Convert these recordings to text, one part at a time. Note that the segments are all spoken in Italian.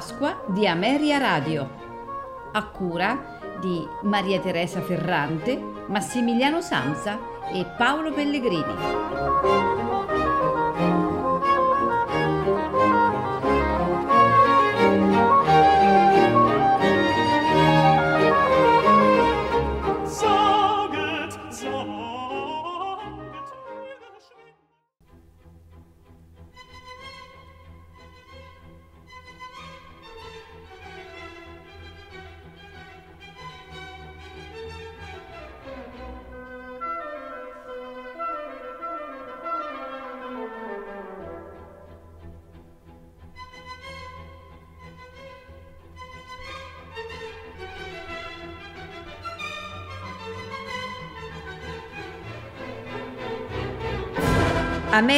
Pasqua di Ameria Radio, a cura di Maria Teresa Ferrante, Massimiliano Samsa e Paolo Pellegrini.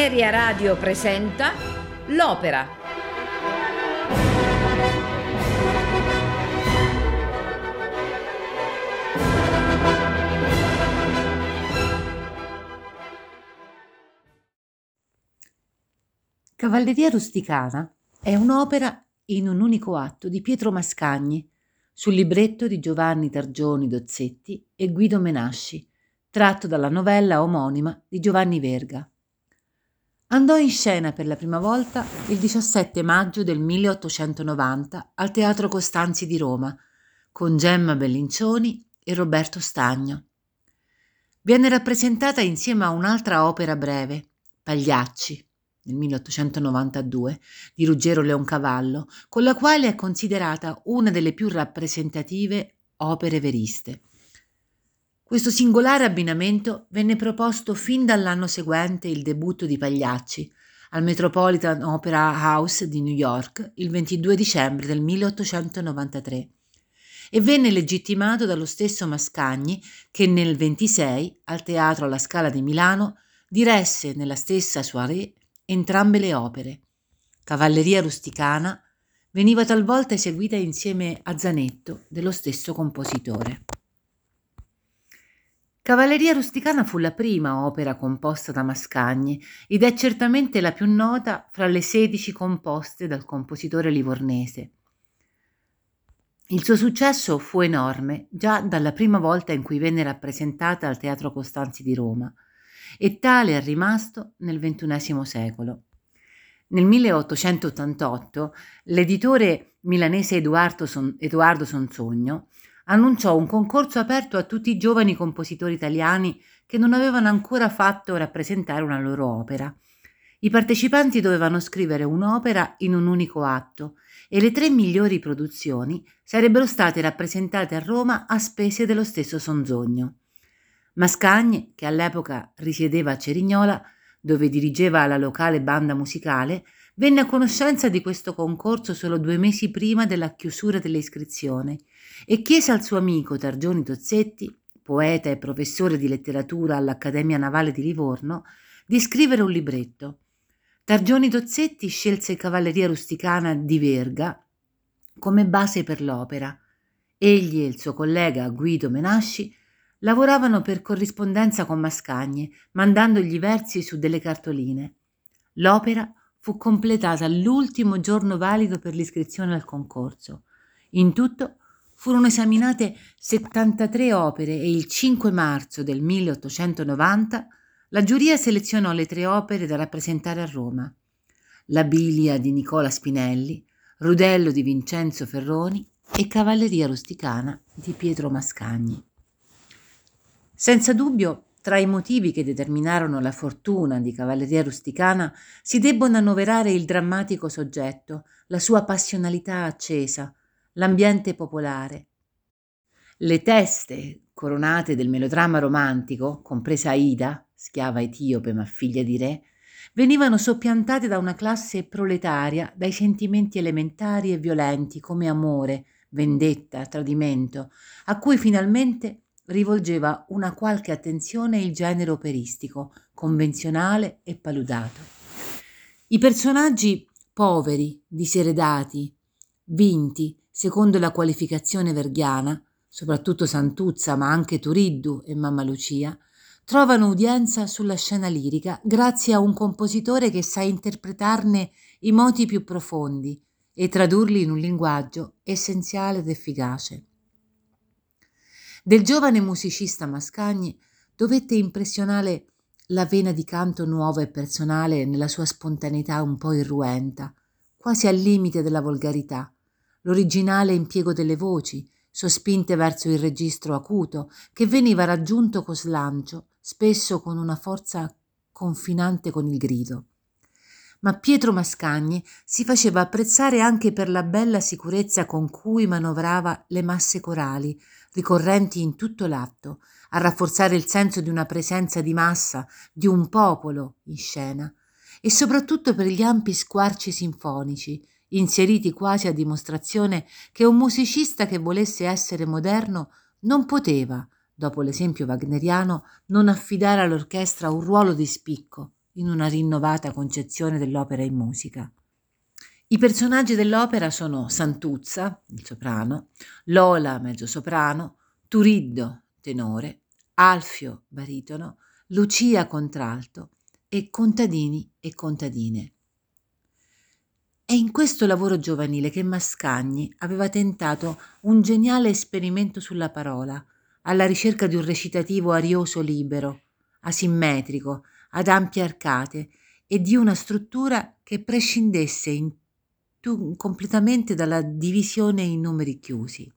Ameria Radio presenta L'Opera. Cavalleria rusticana è un'opera in un unico atto di Pietro Mascagni sul libretto di Giovanni Targioni Dozzetti e Guido Menasci, tratto dalla novella omonima di Giovanni Verga. Andò in scena per la prima volta il 17 maggio del 1890 al Teatro Costanzi di Roma con Gemma Bellincioni e Roberto Stagno. Viene rappresentata insieme a un'altra opera breve, Pagliacci, nel 1892, di Ruggero Leoncavallo, con la quale è considerata una delle più rappresentative opere veriste. Questo singolare abbinamento venne proposto fin dall'anno seguente il debutto di Pagliacci al Metropolitan Opera House di New York il 22 dicembre del 1893 e venne legittimato dallo stesso Mascagni che nel 26 al Teatro alla Scala di Milano diresse nella stessa soirée entrambe le opere. Cavalleria rusticana veniva talvolta eseguita insieme a Zanetto dello stesso compositore. Cavalleria rusticana fu la prima opera composta da Mascagni ed è certamente la più nota fra le sedici composte dal compositore livornese. Il suo successo fu enorme già dalla prima volta in cui venne rappresentata al Teatro Costanzi di Roma e tale è rimasto nel XXI secolo. Nel 1888 l'editore milanese Edoardo, Son- Sonsogno annunciò un concorso aperto a tutti i giovani compositori italiani che non avevano ancora fatto rappresentare una loro opera. I partecipanti dovevano scrivere un'opera in un unico atto e le tre migliori produzioni sarebbero state rappresentate a Roma a spese dello stesso Sonzogno. Mascagni, che all'epoca risiedeva a Cerignola, dove dirigeva la locale banda musicale, venne a conoscenza di questo concorso solo due mesi prima della chiusura delle iscrizioni e chiese al suo amico Targioni Tozzetti, poeta e professore di letteratura all'Accademia Navale di Livorno, di scrivere un libretto. Targioni Tozzetti scelse Cavalleria rusticana di Verga come base per l'opera. Egli e il suo collega Guido Menasci lavoravano per corrispondenza con Mascagni, mandandogli versi su delle cartoline. L'opera fu completata l'ultimo giorno valido per l'iscrizione al concorso. In tutto furono esaminate 73 opere e il 5 marzo del 1890 la giuria selezionò le tre opere da rappresentare a Roma. La Bilia di Nicola Spinelli, Rudello di Vincenzo Ferroni e Cavalleria rusticana di Pietro Mascagni. Senza dubbio tra i motivi che determinarono la fortuna di Cavalleria Rusticana si debbono annoverare il drammatico soggetto, la sua passionalità accesa, l'ambiente popolare. Le teste coronate del melodramma romantico, compresa Aida, schiava etiope ma figlia di re, venivano soppiantate da una classe proletaria dai sentimenti elementari e violenti come amore, vendetta, tradimento, a cui finalmente rivolgeva una qualche attenzione il genere operistico, convenzionale e paludato. I personaggi poveri, diseredati, vinti, secondo la qualificazione verghiana, soprattutto Santuzza, ma anche Turiddu e Mamma Lucia, trovano udienza sulla scena lirica grazie a un compositore che sa interpretarne i moti più profondi e tradurli in un linguaggio essenziale ed efficace. Del giovane musicista Mascagni dovette impressionare la vena di canto nuovo e personale nella sua spontaneità un po' irruenta, quasi al limite della volgarità, l'originale impiego delle voci, sospinte verso il registro acuto, che veniva raggiunto con slancio, spesso con una forza confinante con il grido ma Pietro Mascagni si faceva apprezzare anche per la bella sicurezza con cui manovrava le masse corali, ricorrenti in tutto l'atto, a rafforzare il senso di una presenza di massa, di un popolo in scena, e soprattutto per gli ampi squarci sinfonici, inseriti quasi a dimostrazione che un musicista che volesse essere moderno non poteva, dopo l'esempio wagneriano, non affidare all'orchestra un ruolo di spicco in una rinnovata concezione dell'opera in musica. I personaggi dell'opera sono Santuzza, il soprano, Lola, mezzosoprano, Turiddo, tenore, Alfio, baritono, Lucia, contralto e contadini e contadine. È in questo lavoro giovanile che Mascagni aveva tentato un geniale esperimento sulla parola, alla ricerca di un recitativo arioso libero, asimmetrico, ad ampie arcate e di una struttura che prescindesse in tu, completamente dalla divisione in numeri chiusi.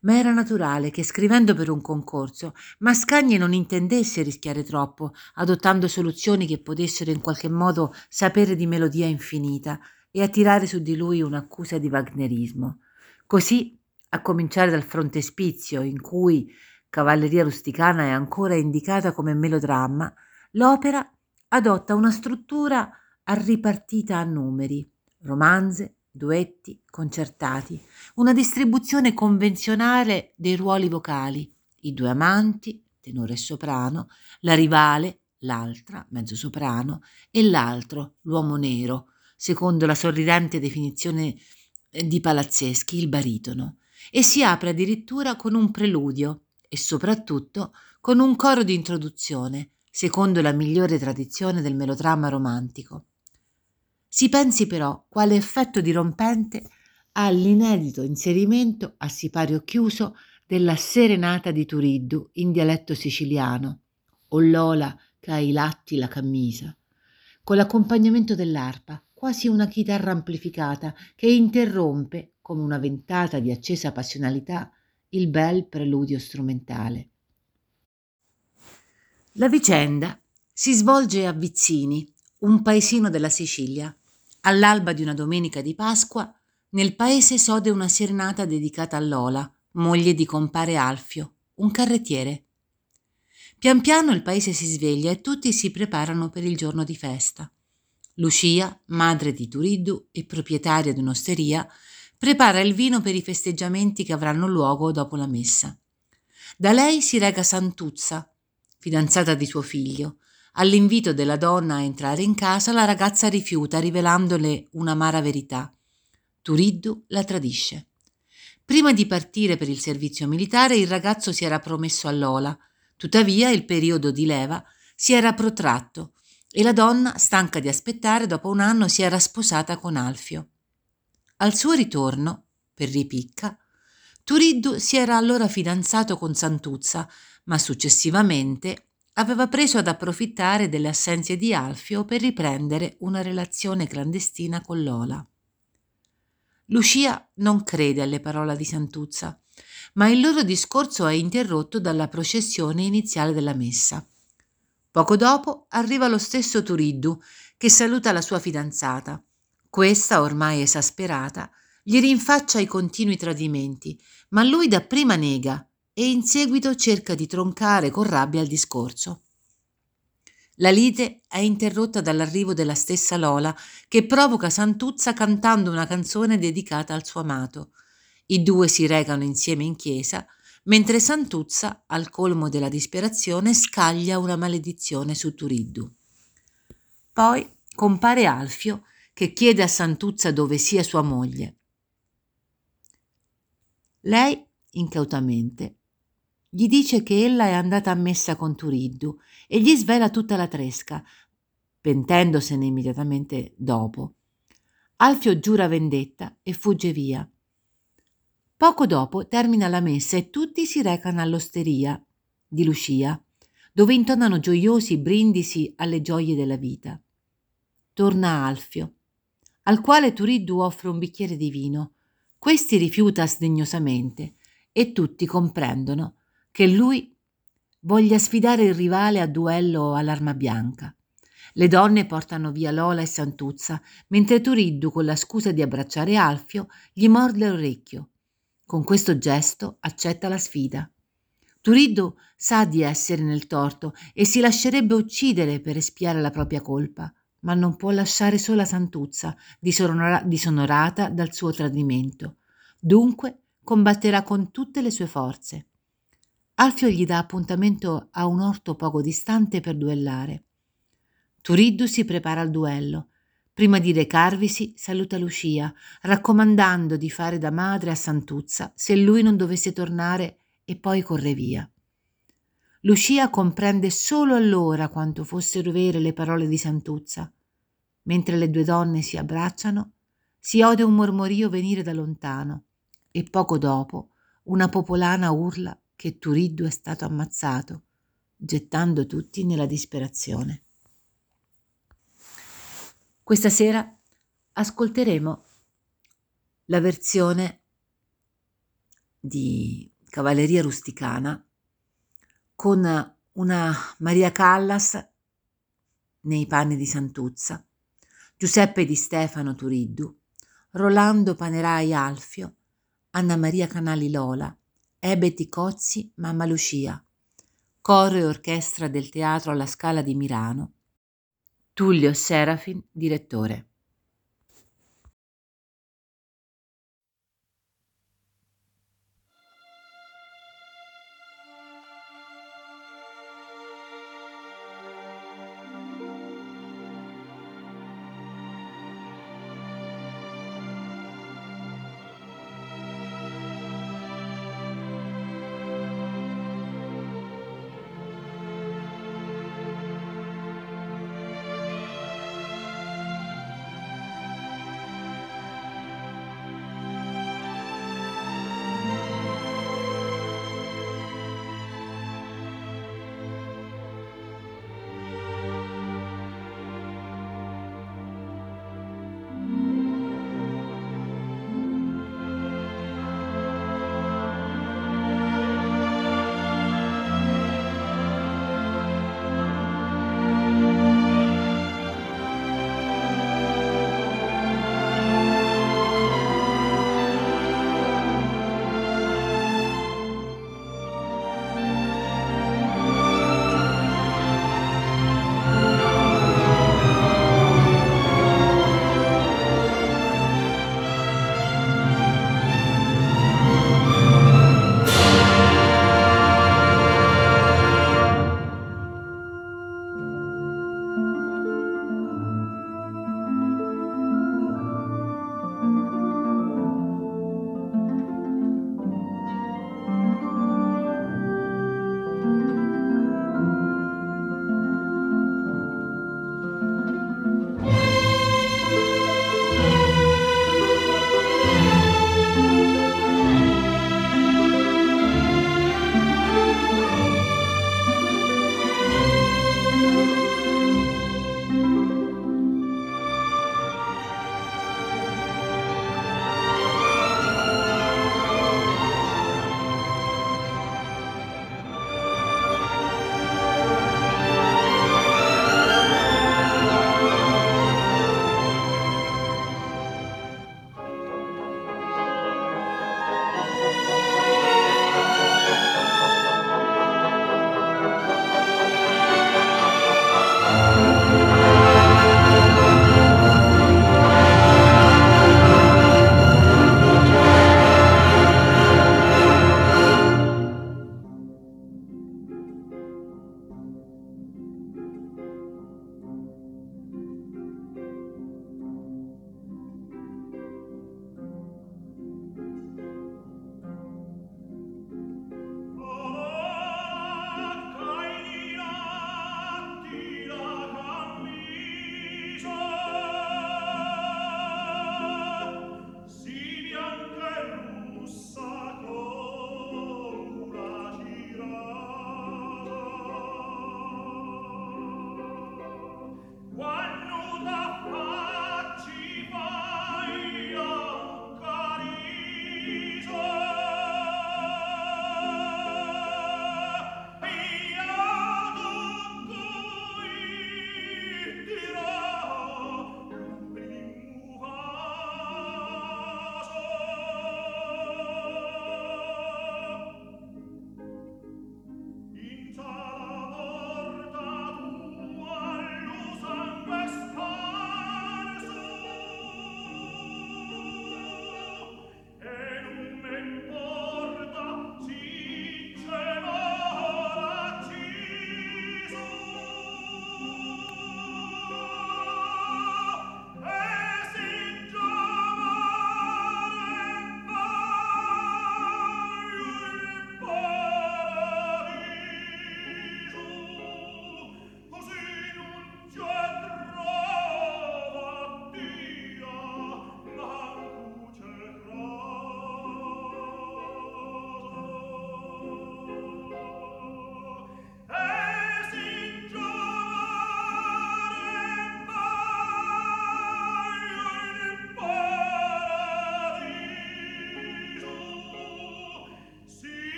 Ma era naturale che scrivendo per un concorso Mascagni non intendesse rischiare troppo, adottando soluzioni che potessero in qualche modo sapere di melodia infinita e attirare su di lui un'accusa di wagnerismo. Così, a cominciare dal frontespizio, in cui Cavalleria rusticana è ancora indicata come melodramma, L'opera adotta una struttura ripartita a numeri, romanze, duetti, concertati, una distribuzione convenzionale dei ruoli vocali, i due amanti, tenore e soprano, la rivale, l'altra, mezzo soprano, e l'altro, l'uomo nero, secondo la sorridente definizione eh, di Palazzeschi, il baritono, e si apre addirittura con un preludio e soprattutto con un coro di introduzione, secondo la migliore tradizione del melodramma romantico. Si pensi però quale effetto dirompente ha l'inedito inserimento a sipario chiuso della serenata di Turiddu in dialetto siciliano, o Lola che ha i latti la camisa, con l'accompagnamento dell'arpa, quasi una chitarra amplificata che interrompe, come una ventata di accesa passionalità, il bel preludio strumentale. La vicenda si svolge a Vizzini, un paesino della Sicilia. All'alba di una domenica di Pasqua, nel paese sode una serenata dedicata a Lola, moglie di compare Alfio, un carrettiere. Pian piano il paese si sveglia e tutti si preparano per il giorno di festa. Lucia, madre di Turiddu e proprietaria di un'osteria, prepara il vino per i festeggiamenti che avranno luogo dopo la messa. Da lei si rega Santuzza, fidanzata di suo figlio. All'invito della donna a entrare in casa, la ragazza rifiuta, rivelandole un'amara verità. Turiddu la tradisce. Prima di partire per il servizio militare, il ragazzo si era promesso a Lola. Tuttavia, il periodo di leva si era protratto e la donna, stanca di aspettare, dopo un anno si era sposata con Alfio. Al suo ritorno, per ripicca, Turiddu si era allora fidanzato con Santuzza, ma successivamente aveva preso ad approfittare delle assenze di Alfio per riprendere una relazione clandestina con Lola. Lucia non crede alle parole di Santuzza, ma il loro discorso è interrotto dalla processione iniziale della messa. Poco dopo arriva lo stesso Turiddu che saluta la sua fidanzata. Questa, ormai esasperata, gli rinfaccia i continui tradimenti, ma lui dapprima nega e in seguito cerca di troncare con rabbia il discorso. La lite è interrotta dall'arrivo della stessa Lola, che provoca Santuzza cantando una canzone dedicata al suo amato. I due si recano insieme in chiesa, mentre Santuzza, al colmo della disperazione, scaglia una maledizione su Turiddu. Poi compare Alfio, che chiede a Santuzza dove sia sua moglie. Lei, incautamente, gli dice che ella è andata a messa con Turiddu e gli svela tutta la tresca, pentendosene immediatamente dopo. Alfio giura vendetta e fugge via. Poco dopo termina la messa e tutti si recano all'osteria di Lucia, dove intonano gioiosi brindisi alle gioie della vita. Torna Alfio, al quale Turiddu offre un bicchiere di vino. Questi rifiuta sdegnosamente e tutti comprendono che lui voglia sfidare il rivale a duello all'arma bianca. Le donne portano via Lola e Santuzza, mentre Turiddu, con la scusa di abbracciare Alfio, gli morde l'orecchio. Con questo gesto accetta la sfida. Turiddu sa di essere nel torto e si lascerebbe uccidere per espiare la propria colpa, ma non può lasciare sola Santuzza, disonora- disonorata dal suo tradimento. Dunque combatterà con tutte le sue forze. Alfio gli dà appuntamento a un orto poco distante per duellare. Turiddu si prepara al duello. Prima di recarvisi saluta Lucia, raccomandando di fare da madre a Santuzza se lui non dovesse tornare e poi corre via. Lucia comprende solo allora quanto fossero vere le parole di Santuzza. Mentre le due donne si abbracciano, si ode un mormorio venire da lontano e poco dopo una popolana urla che Turiddu è stato ammazzato, gettando tutti nella disperazione. Questa sera ascolteremo la versione di Cavalleria Rusticana con una Maria Callas nei panni di Santuzza, Giuseppe di Stefano Turiddu, Rolando Panerai Alfio, Anna Maria Canali Lola, Ebeti Cozzi Mamma Lucia, coro e orchestra del Teatro alla Scala di Milano, Tullio Serafin, direttore.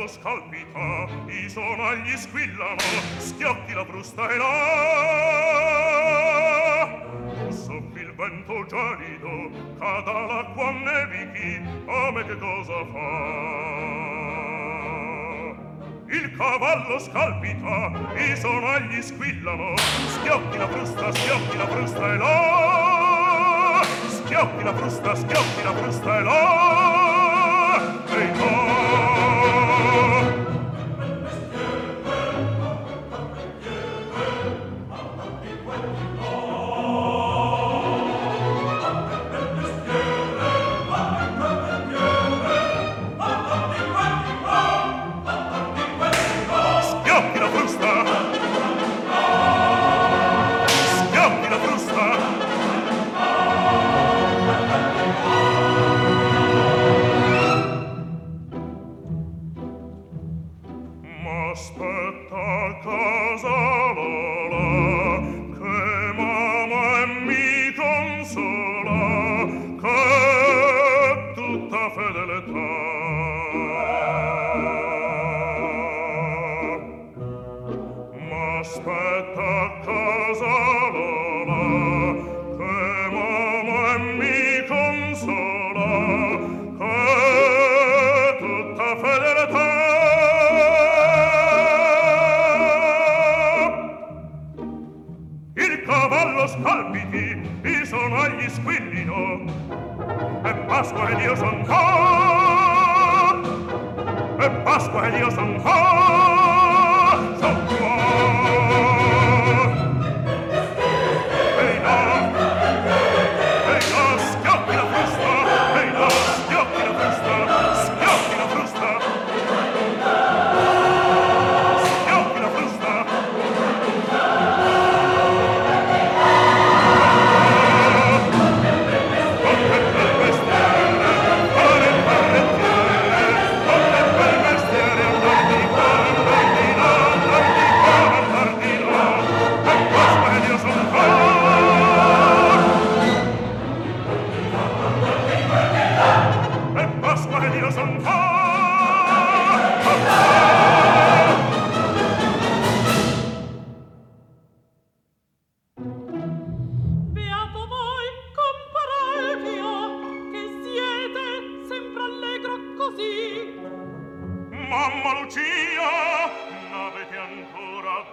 Cavallo scalpita, i sonagli squillano, schiocchi la frusta e là. Soffi il vento gelido, cada l'acqua nevichi, a me che cosa fa? Il cavallo scalpita, i sonagli squillano, schiocchi la frusta, schiocchi la frusta e là. Schiocchi la frusta, schiocchi la frusta e là. E là.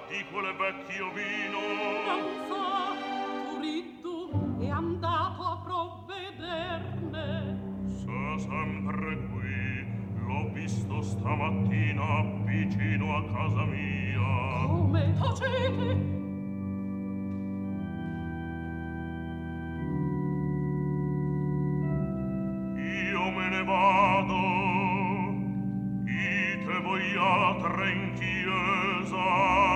di quel vecchio vino. Non so, turiddu è andato a provvederne sa sempre qui l'ho visto stamattina vicino a casa mia. Come? Tacete io me ne vado ite voi altre in chiesa.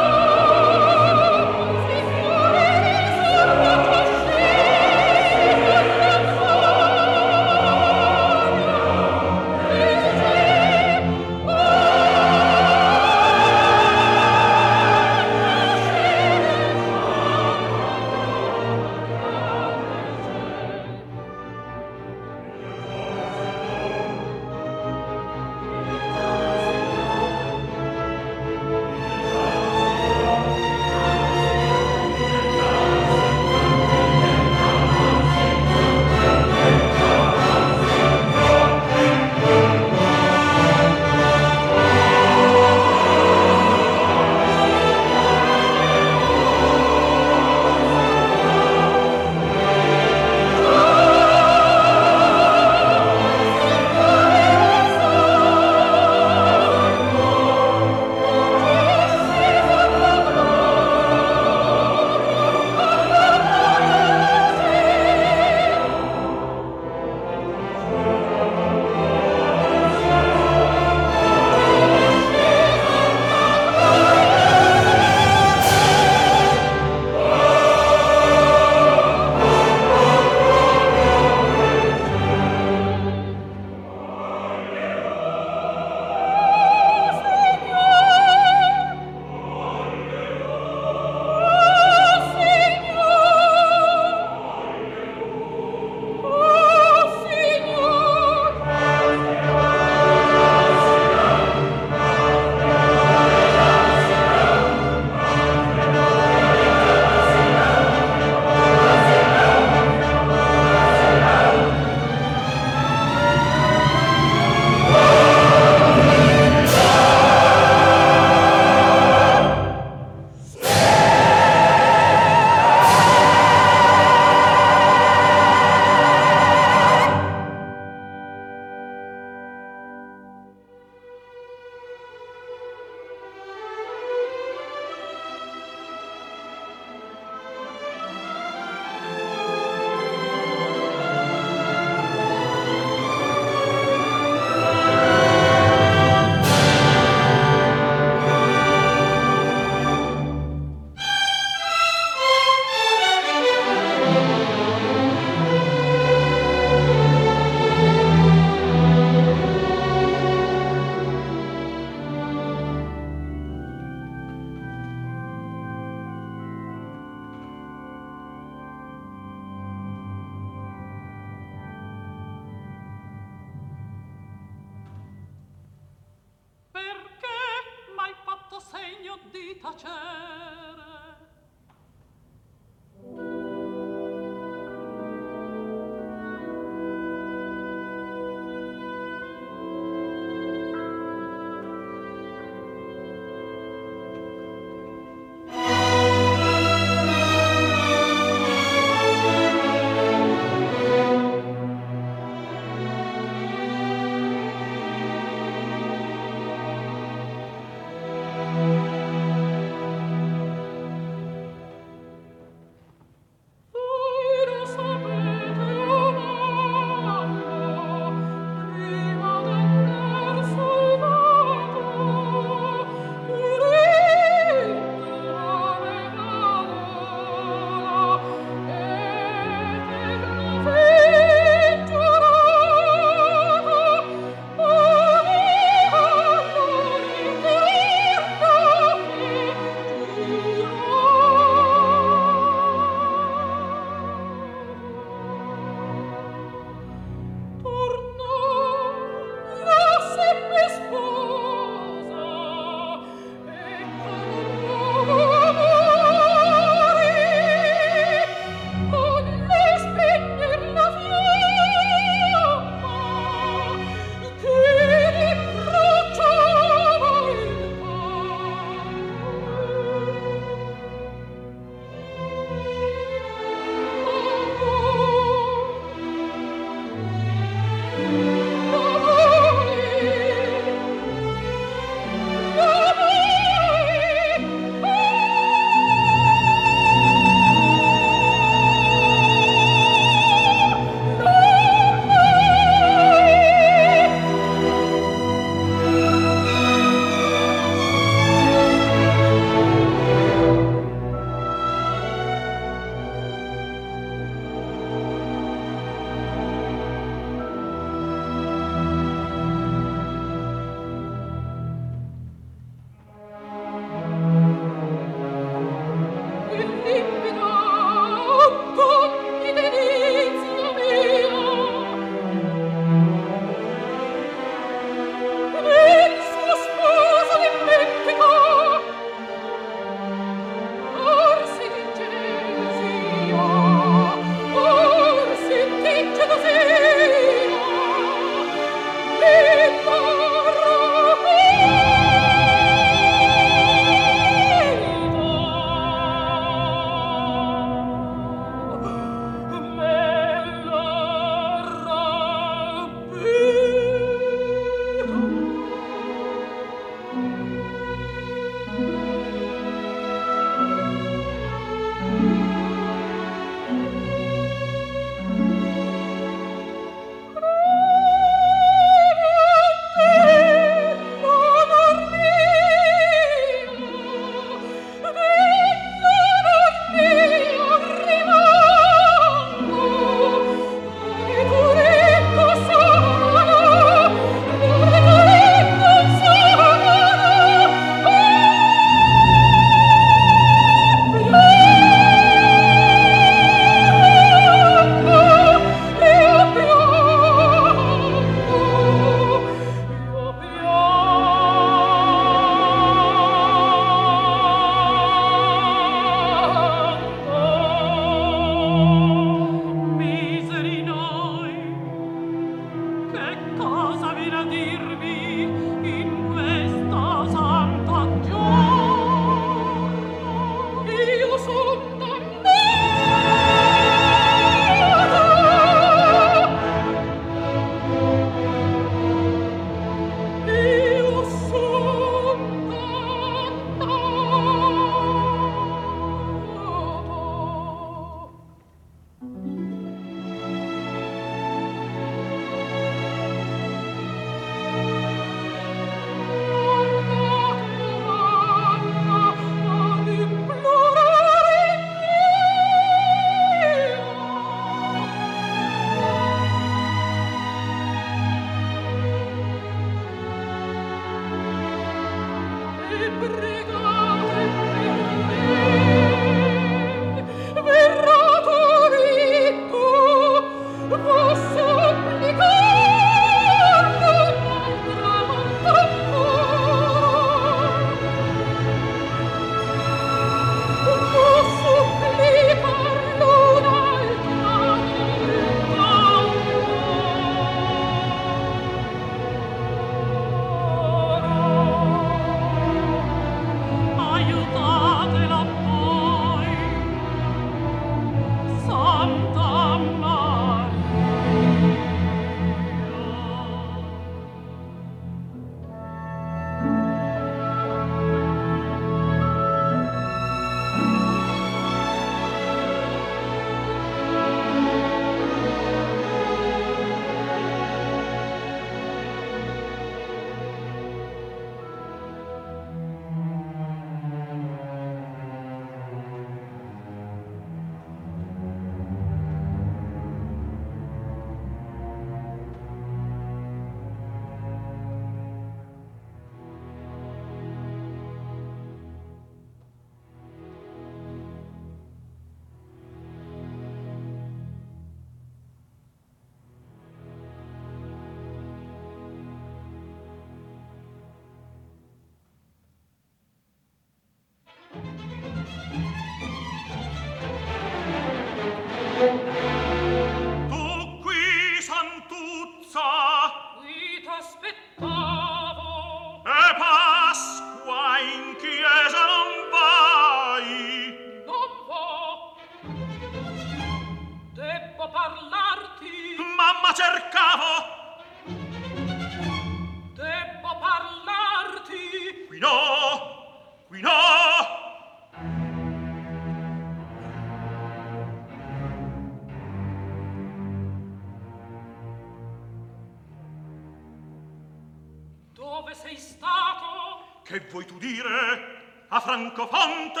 che vuoi tu dire a Francofonte?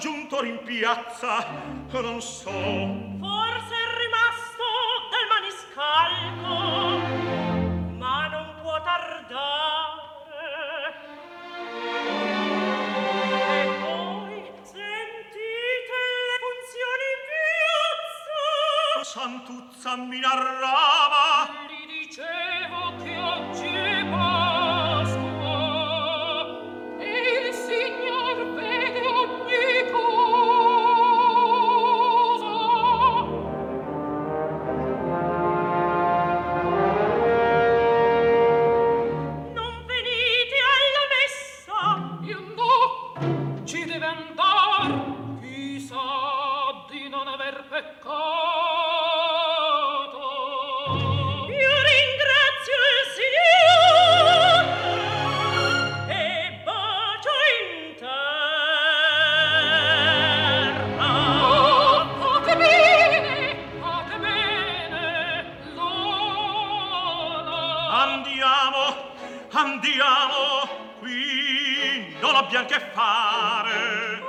giunto in piazza non so. Non abbiamo che fare.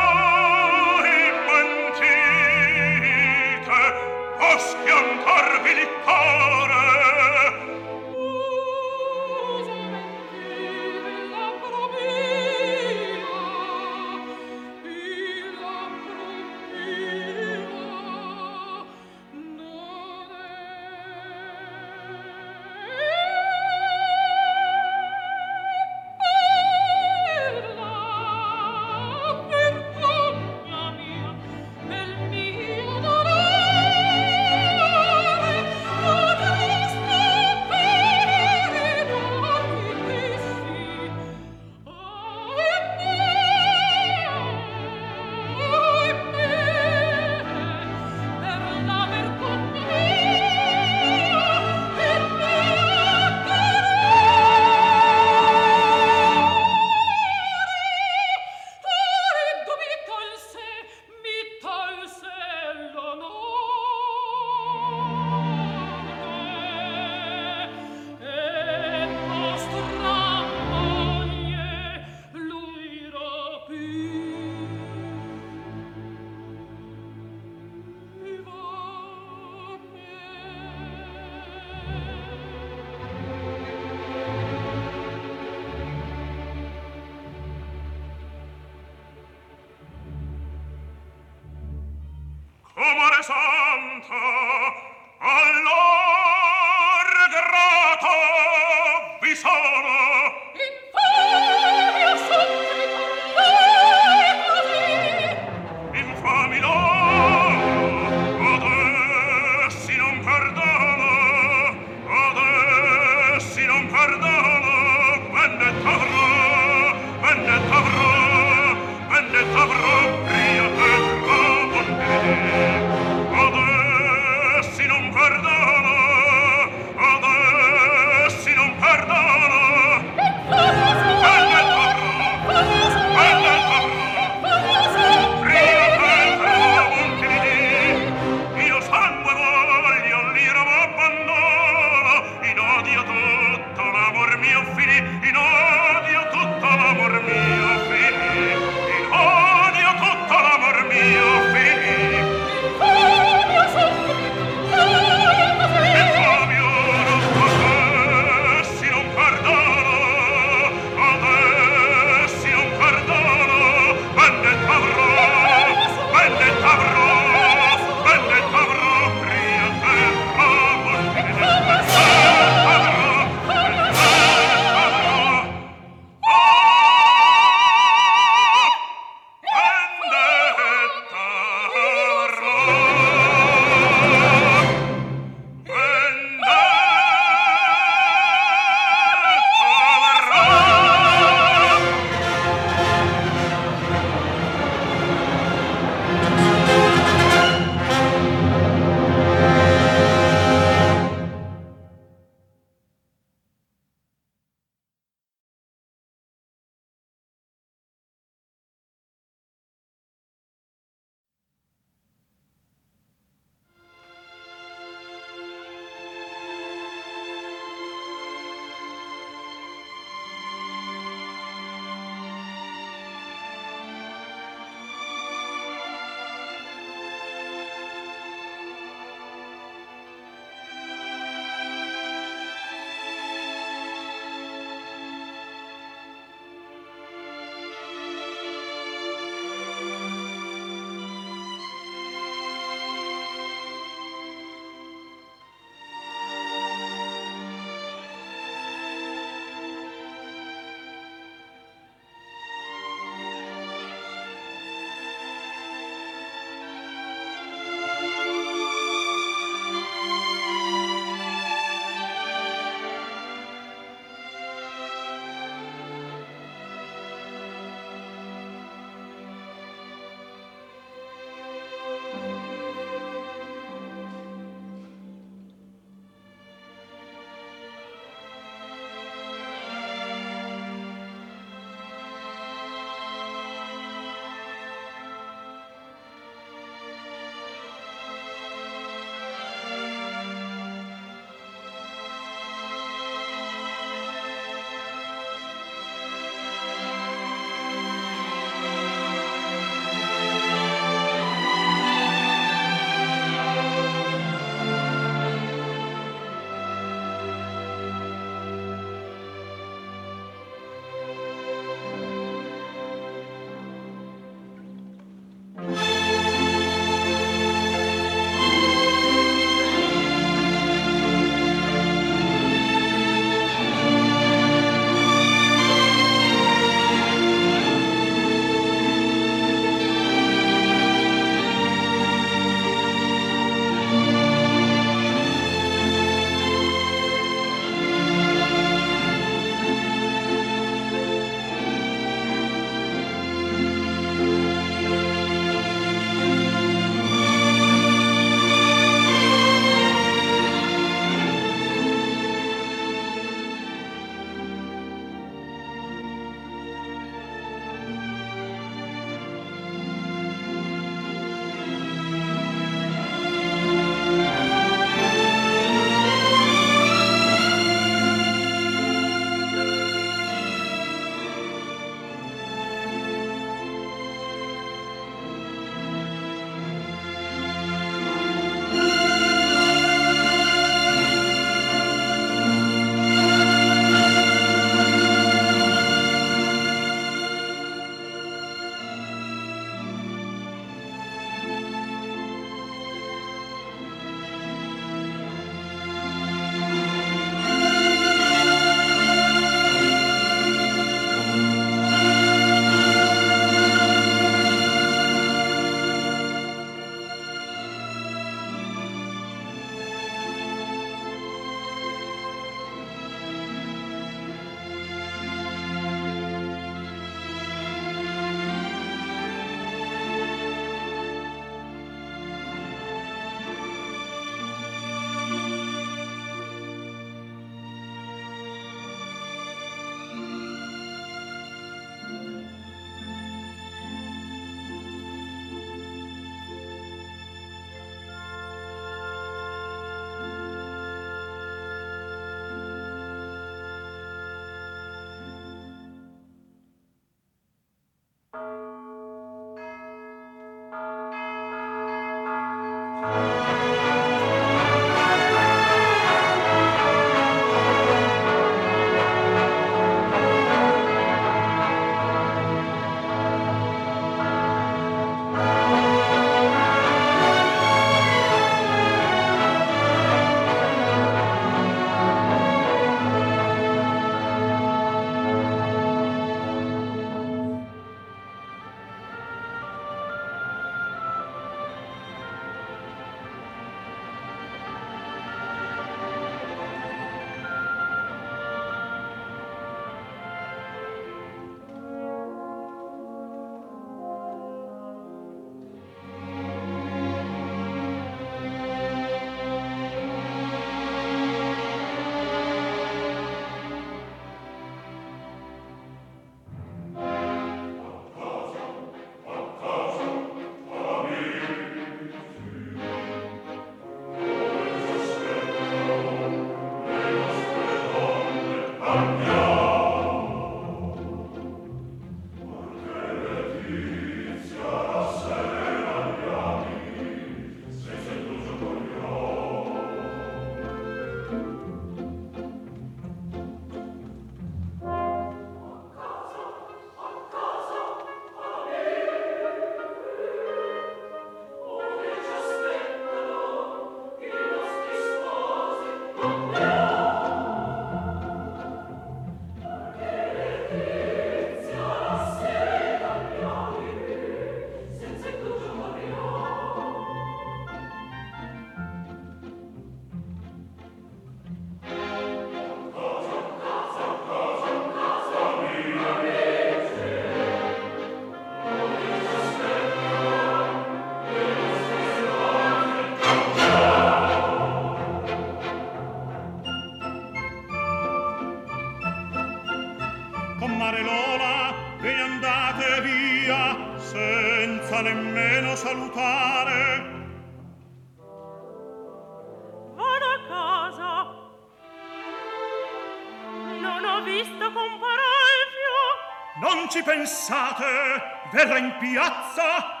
terra in piazza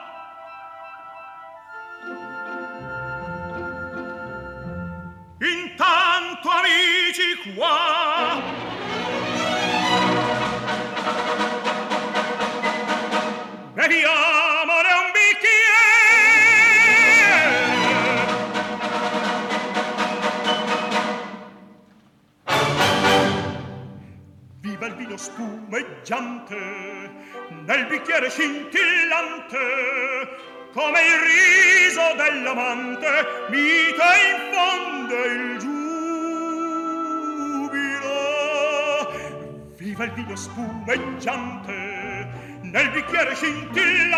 vino spumeggiante nel bicchiere scintillante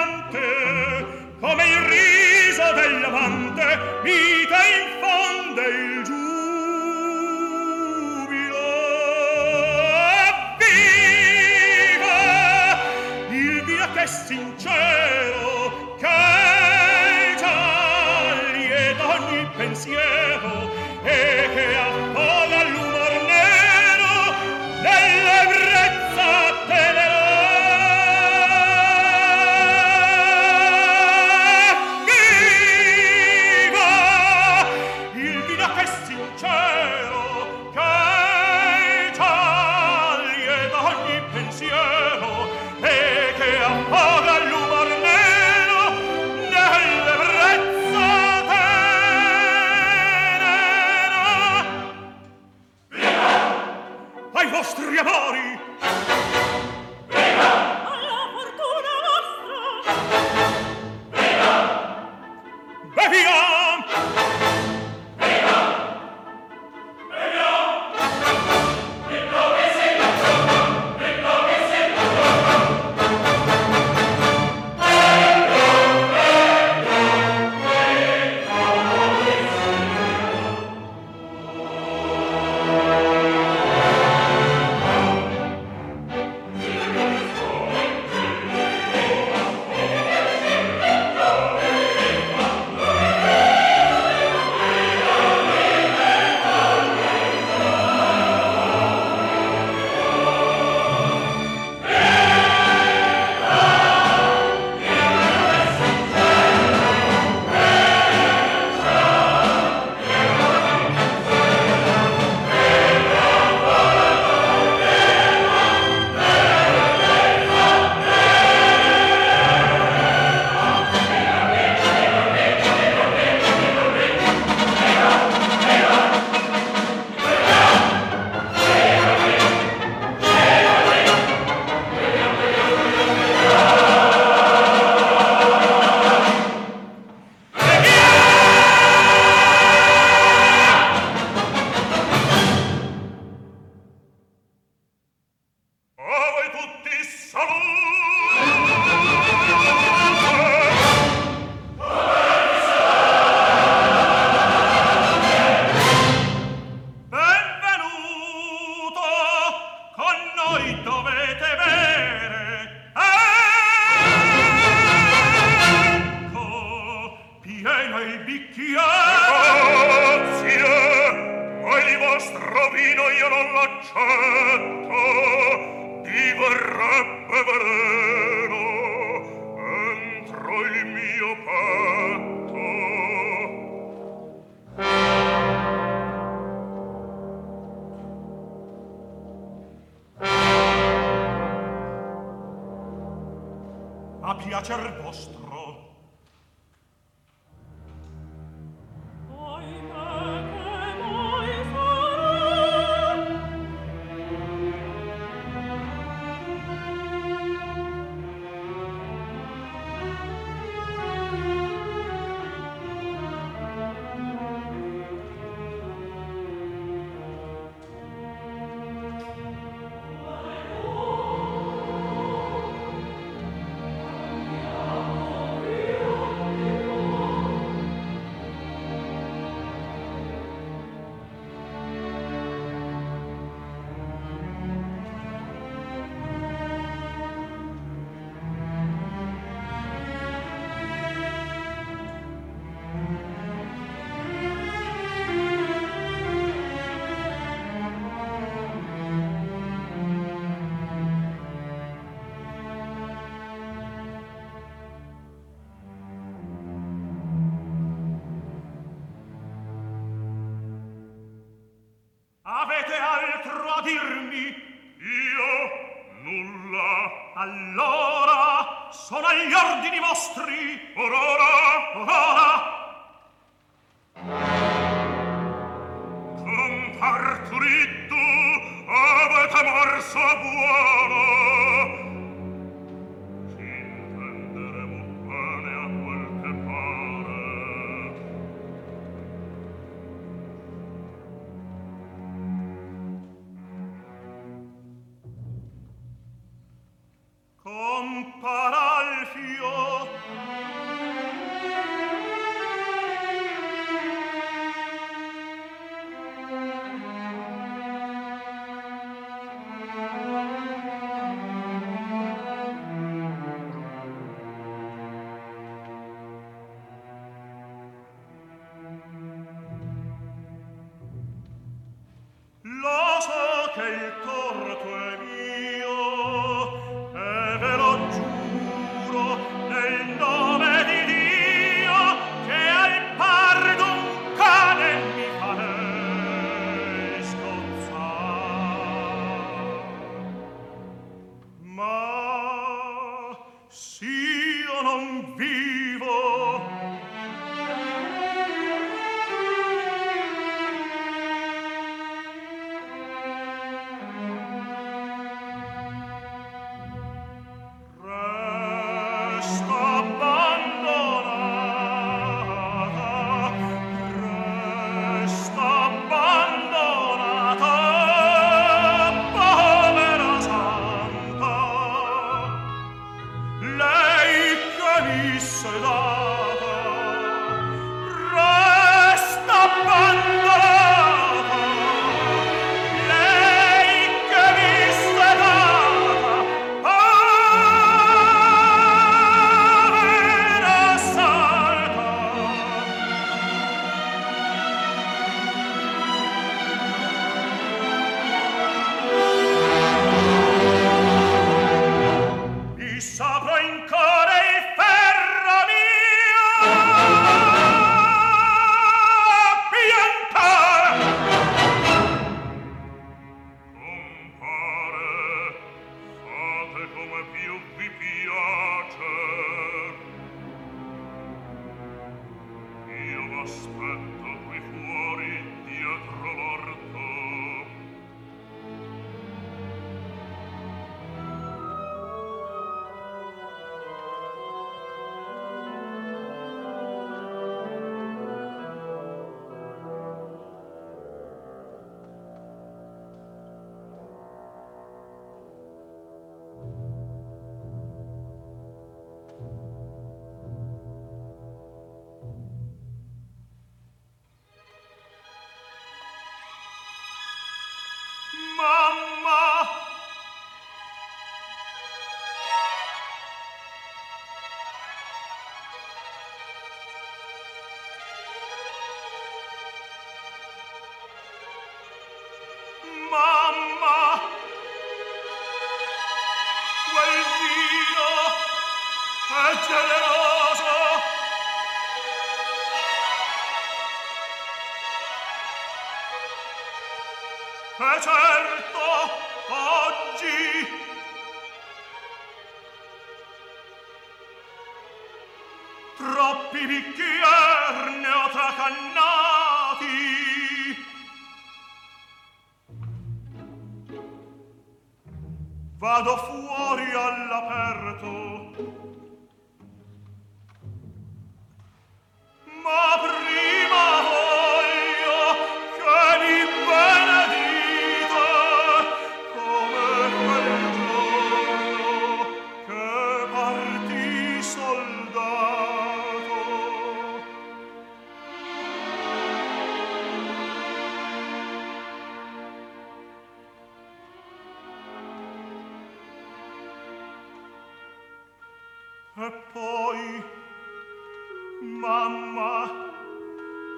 mamma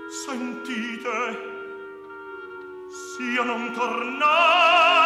sentite sia non tornare.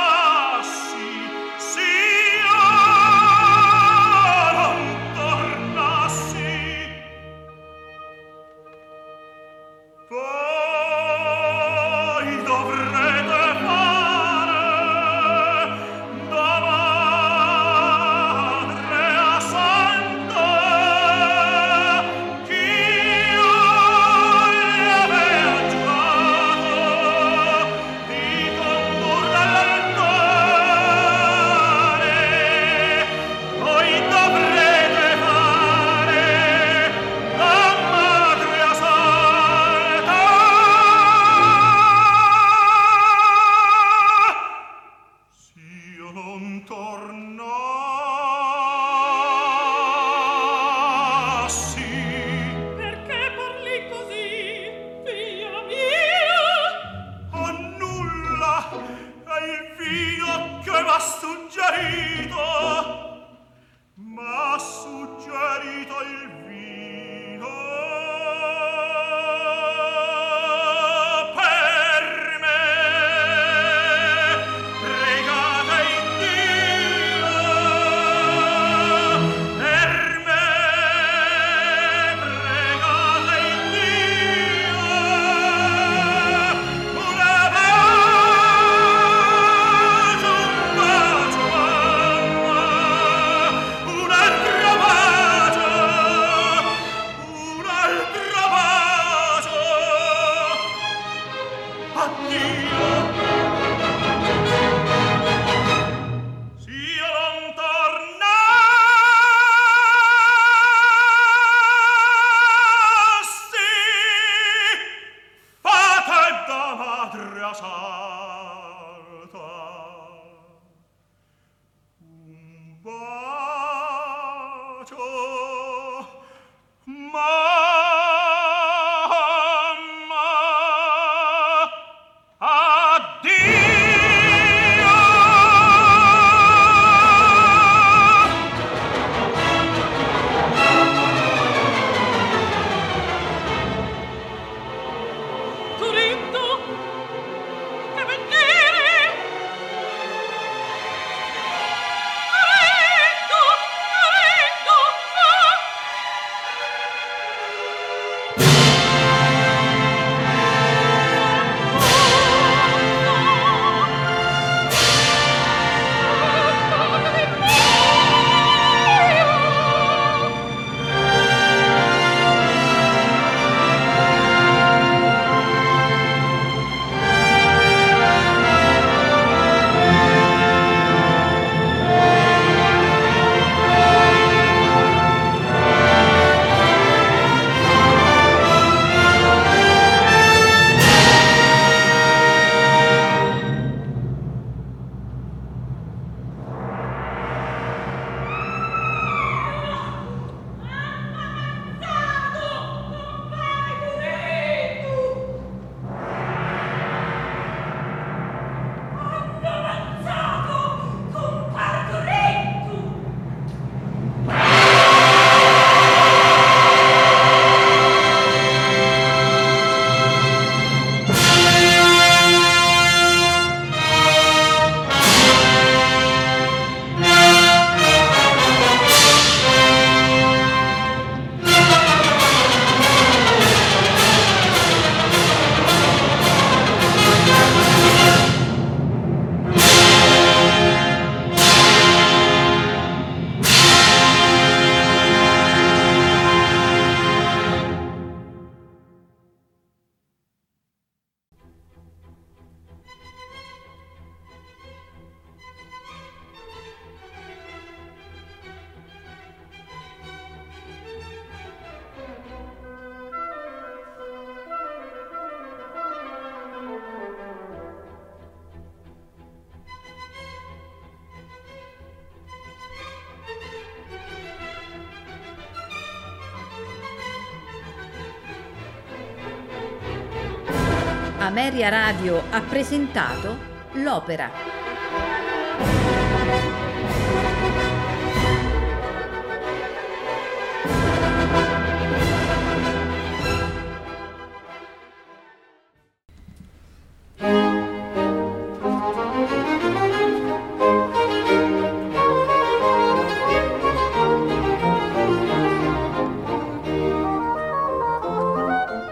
Ameria Radio ha presentato l'opera.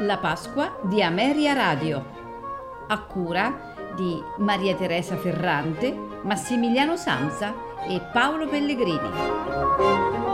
La Pasqua di Ameria Radio, cura di Maria Teresa Ferrante, Massimiliano Samsa e Paolo Pellegrini.